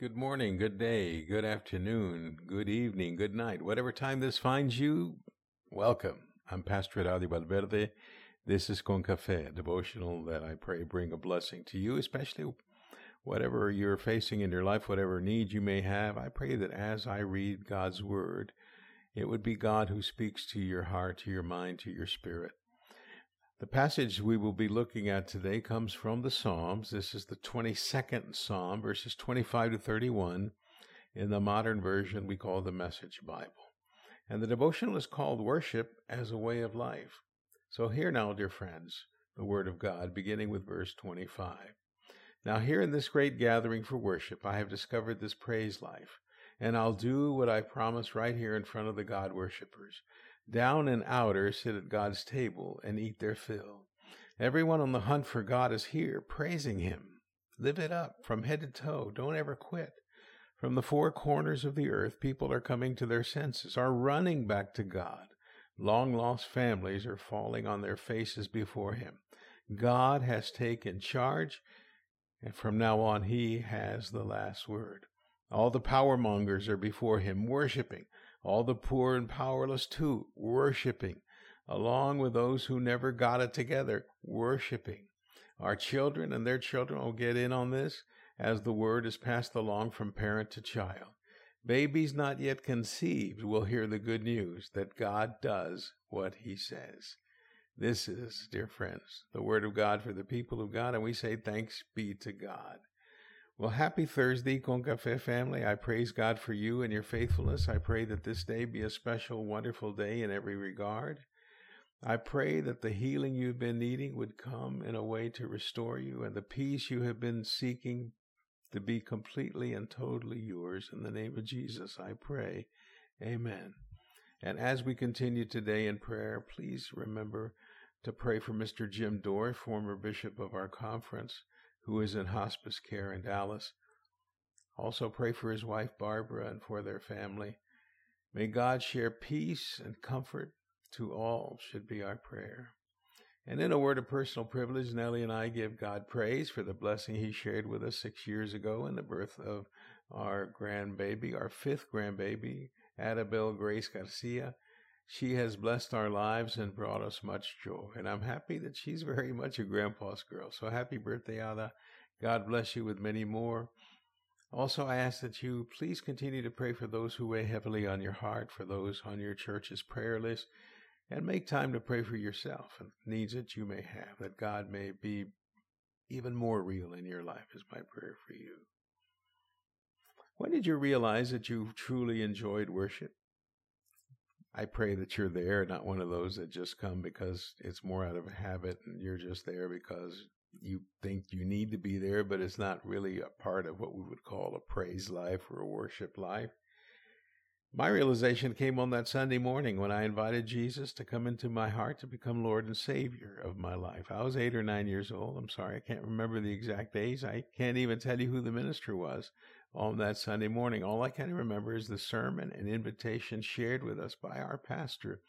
Good morning, good day, good afternoon, good evening, good night. Whatever time this finds you, welcome. I'm Pastor Adi Valverde. This is Con Cafe, a devotional that I pray bring a blessing to you, especially whatever you're facing in your life, whatever needs you may have. I pray that as I read God's Word, it would be God who speaks to your heart, to your mind, to your spirit. The passage we will be looking at today comes from the Psalms. This is the 22nd Psalm, verses 25 to 31. In the modern version, we call the Message Bible. And the devotional is called Worship as a Way of Life. So, hear now, dear friends, the Word of God, beginning with verse 25. Now, here in this great gathering for worship, I have discovered this praise life, and I'll do what I promised right here in front of the God worshippers. Down and outer sit at God's table and eat their fill. Everyone on the hunt for God is here, praising Him. Live it up from head to toe. Don't ever quit. From the four corners of the earth, people are coming to their senses, are running back to God. Long lost families are falling on their faces before Him. God has taken charge, and from now on, He has the last word. All the power mongers are before Him, worshiping all the poor and powerless too, worshiping, along with those who never got it together, worshiping. Our children and their children will get in on this as the word is passed along from parent to child. Babies not yet conceived will hear the good news that God does what he says. This is, dear friends, the word of God for the people of God, and we say thanks be to God. Well, happy Thursday, Con Cafe family. I praise God for you and your faithfulness. I pray that this day be a special, wonderful day in every regard. I pray that the healing you've been needing would come in a way to restore you and the peace you have been seeking to be completely and totally yours. In the name of Jesus, I pray. Amen. And as we continue today in prayer, please remember to pray for Mr. Jim Dorff, former bishop of our conference who is in hospice care in Dallas. Also pray for his wife Barbara and for their family. May God share peace and comfort to all, should be our prayer. And in a word of personal privilege, Nellie and I give God praise for the blessing He shared with us six years ago in the birth of our grandbaby, our fifth grandbaby, Adabel Grace Garcia. She has blessed our lives and brought us much joy. And I'm happy that she's very much a grandpa's girl. So happy birthday, Ada. God bless you with many more. Also, I ask that you please continue to pray for those who weigh heavily on your heart, for those on your church's prayer list, and make time to pray for yourself and needs that you may have, that God may be even more real in your life, is my prayer for you. When did you realize that you truly enjoyed worship? I pray that you're there, not one of those that just come because it's more out of habit and you're just there because you think you need to be there, but it's not really a part of what we would call a praise life or a worship life. My realization came on that Sunday morning when I invited Jesus to come into my heart to become Lord and Savior of my life. I was eight or nine years old. I'm sorry, I can't remember the exact days. I can't even tell you who the minister was on that Sunday morning. All I can remember is the sermon and invitation shared with us by our pastor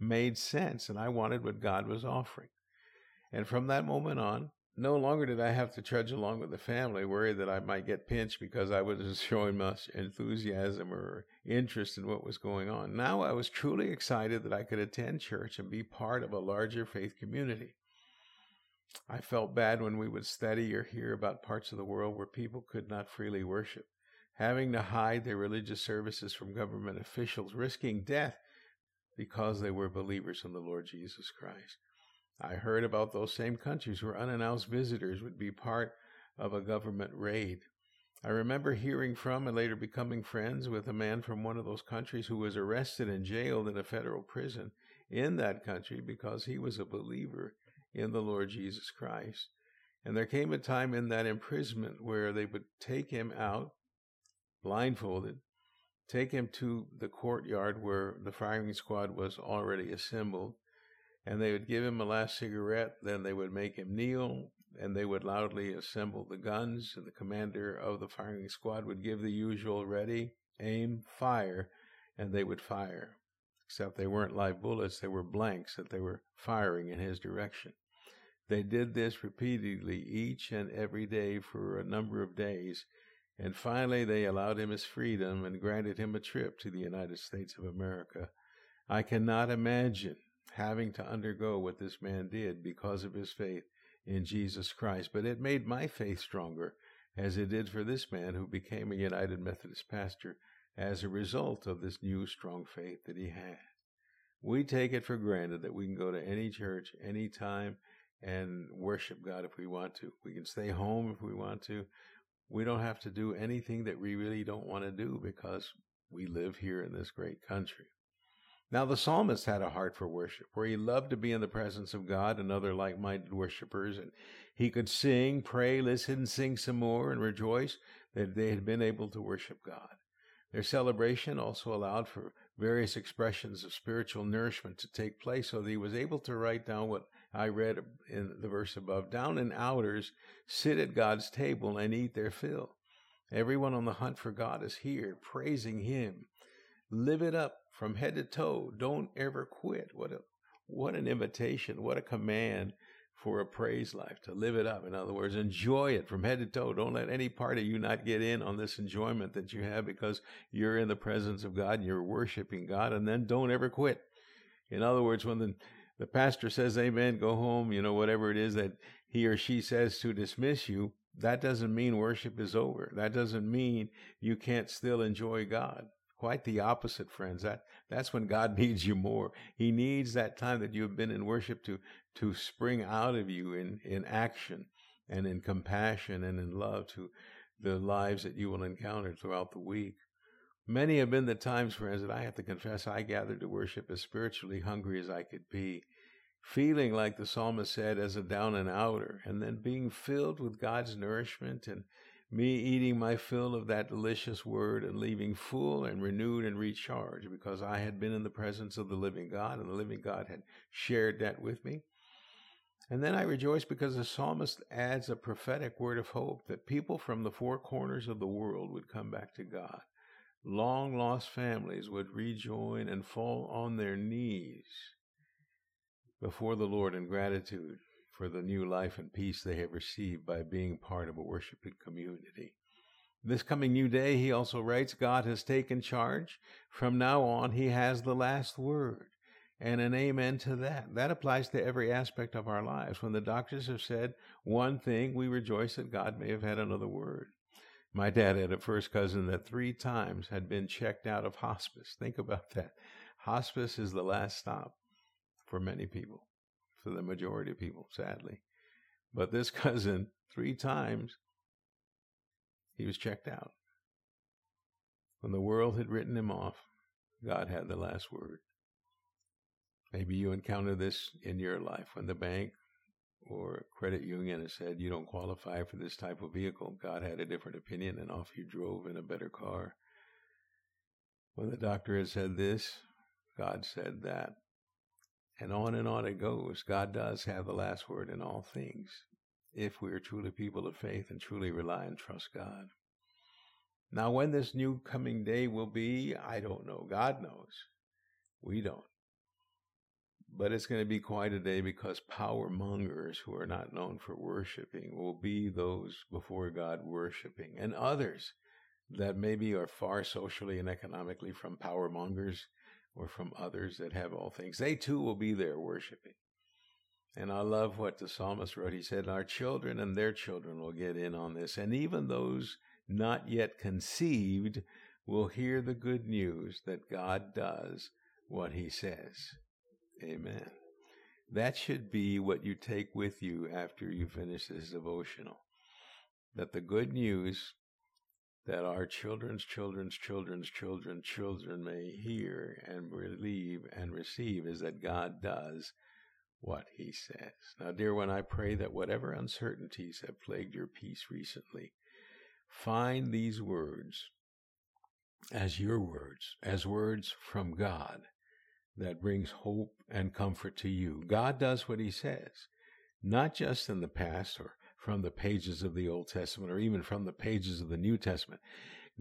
made sense, and I wanted what God was offering. And from that moment on, no longer did I have to trudge along with the family, worried that I might get pinched because I wasn't showing much enthusiasm or interest in what was going on. Now I was truly excited that I could attend church and be part of a larger faith community. I felt bad when we would study or hear about parts of the world where people could not freely worship, having to hide their religious services from government officials, risking death because they were believers in the Lord Jesus Christ. I heard about those same countries where unannounced visitors would be part of a government raid. I remember hearing from and later becoming friends with a man from one of those countries who was arrested and jailed in a federal prison in that country because he was a believer in the Lord Jesus Christ. And there came a time in that imprisonment where they would take him out, blindfolded, take him to the courtyard where the firing squad was already assembled, and they would give him a last cigarette. Then they would make him kneel, and they would loudly assemble the guns, and the commander of the firing squad would give the usual ready, aim, fire, and they would fire except they weren't live bullets, they were blanks that they were firing in his direction. They did this repeatedly each and every day for a number of days, And finally, they allowed him his freedom and granted him a trip to the United States of America. I cannot imagine having to undergo what this man did because of his faith in Jesus Christ, but it made my faith stronger, as it did for this man who became a United Methodist pastor as a result of this new strong faith that he had. We take it for granted that we can go to any church anytime and worship God if we want to. We can stay home if we want to. We don't have to do anything that we really don't want to do because we live here in this great country. Now, the psalmist had a heart for worship, where he loved to be in the presence of God and other like minded worshipers, and he could sing, pray, listen, sing some more, and rejoice that they had been able to worship God. Their celebration also allowed for various expressions of spiritual nourishment to take place, so that he was able to write down what I read in the verse above. Down and outers sit at God's table and eat their fill. Everyone on the hunt for God is here, praising Him. Live it up from head to toe. Don't ever quit. What a what an invitation, what a command for a praise life to live it up. In other words, enjoy it from head to toe. Don't let any part of you not get in on this enjoyment that you have because you're in the presence of God and you're worshiping God. And then don't ever quit. In other words, when the, the pastor says, Amen, go home, you know, whatever it is that he or she says to dismiss you, that doesn't mean worship is over. That doesn't mean you can't still enjoy God. Quite the opposite, friends. That that's when God needs you more. He needs that time that you have been in worship to to spring out of you in, in action and in compassion and in love to the lives that you will encounter throughout the week. Many have been the times, friends, that I have to confess I gathered to worship as spiritually hungry as I could be, feeling like the psalmist said, as a down and outer, and then being filled with God's nourishment and me eating my fill of that delicious word and leaving full and renewed and recharged because I had been in the presence of the living God and the living God had shared that with me. And then I rejoice because the psalmist adds a prophetic word of hope that people from the four corners of the world would come back to God. Long lost families would rejoin and fall on their knees before the Lord in gratitude for the new life and peace they have received by being part of a worshiping community. This coming new day, he also writes, God has taken charge. From now on, he has the last word. And an amen to that. That applies to every aspect of our lives. When the doctors have said one thing, we rejoice that God may have had another word. My dad had a first cousin that three times had been checked out of hospice. Think about that. Hospice is the last stop for many people the majority of people, sadly. But this cousin, three times, he was checked out. When the world had written him off, God had the last word. Maybe you encounter this in your life when the bank or credit union has said you don't qualify for this type of vehicle. God had a different opinion and off you drove in a better car. When the doctor has said this, God said that. And on and on it goes. God does have the last word in all things if we are truly people of faith and truly rely and trust God. Now, when this new coming day will be, I don't know. God knows. We don't. But it's going to be quite a day because power mongers who are not known for worshiping will be those before God worshiping, and others that maybe are far socially and economically from power mongers or from others that have all things. They too will be there worshiping. And I love what the psalmist wrote. He said, Our children and their children will get in on this. And even those not yet conceived will hear the good news that God does what he says. Amen. That should be what you take with you after you finish this devotional. That the good news that our children's children's children's children's children may hear and believe and receive is that God does what he says. Now, dear one, I pray that whatever uncertainties have plagued your peace recently, find these words as your words, as words from God that brings hope and comfort to you. God does what he says, not just in the past or from the pages of the Old Testament or even from the pages of the New Testament.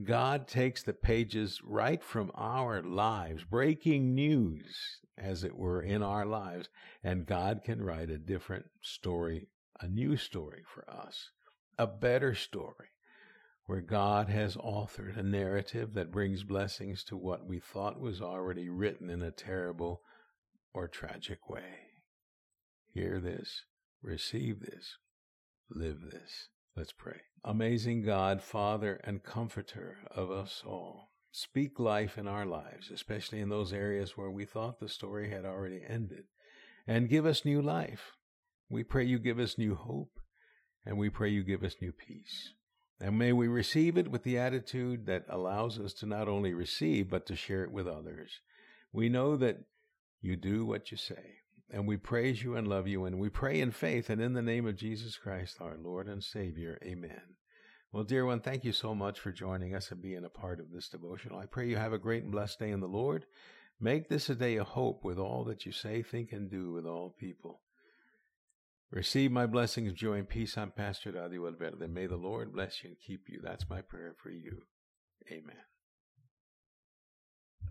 God takes the pages right from our lives, breaking news, as it were, in our lives, and God can write a different story, a new story for us, a better story, where God has authored a narrative that brings blessings to what we thought was already written in a terrible or tragic way. Hear this, receive this, live this. Let's pray. Amazing God, Father and Comforter of us all, speak life in our lives, especially in those areas where we thought the story had already ended, and give us new life. We pray you give us new hope, and we pray you give us new peace. And may we receive it with the attitude that allows us to not only receive, but to share it with others. We know that you do what you say, and we praise you and love you, and we pray in faith and in the name of Jesus Christ, our Lord and Savior. Amen. Well, dear one, thank you so much for joining us and being a part of this devotional. I pray you have a great and blessed day in the Lord. Make this a day of hope with all that you say, think, and do with all people. Receive my blessings, joy, and peace. I'm Pastor Adi Valverde. May the Lord bless you and keep you. That's my prayer for you. Amen.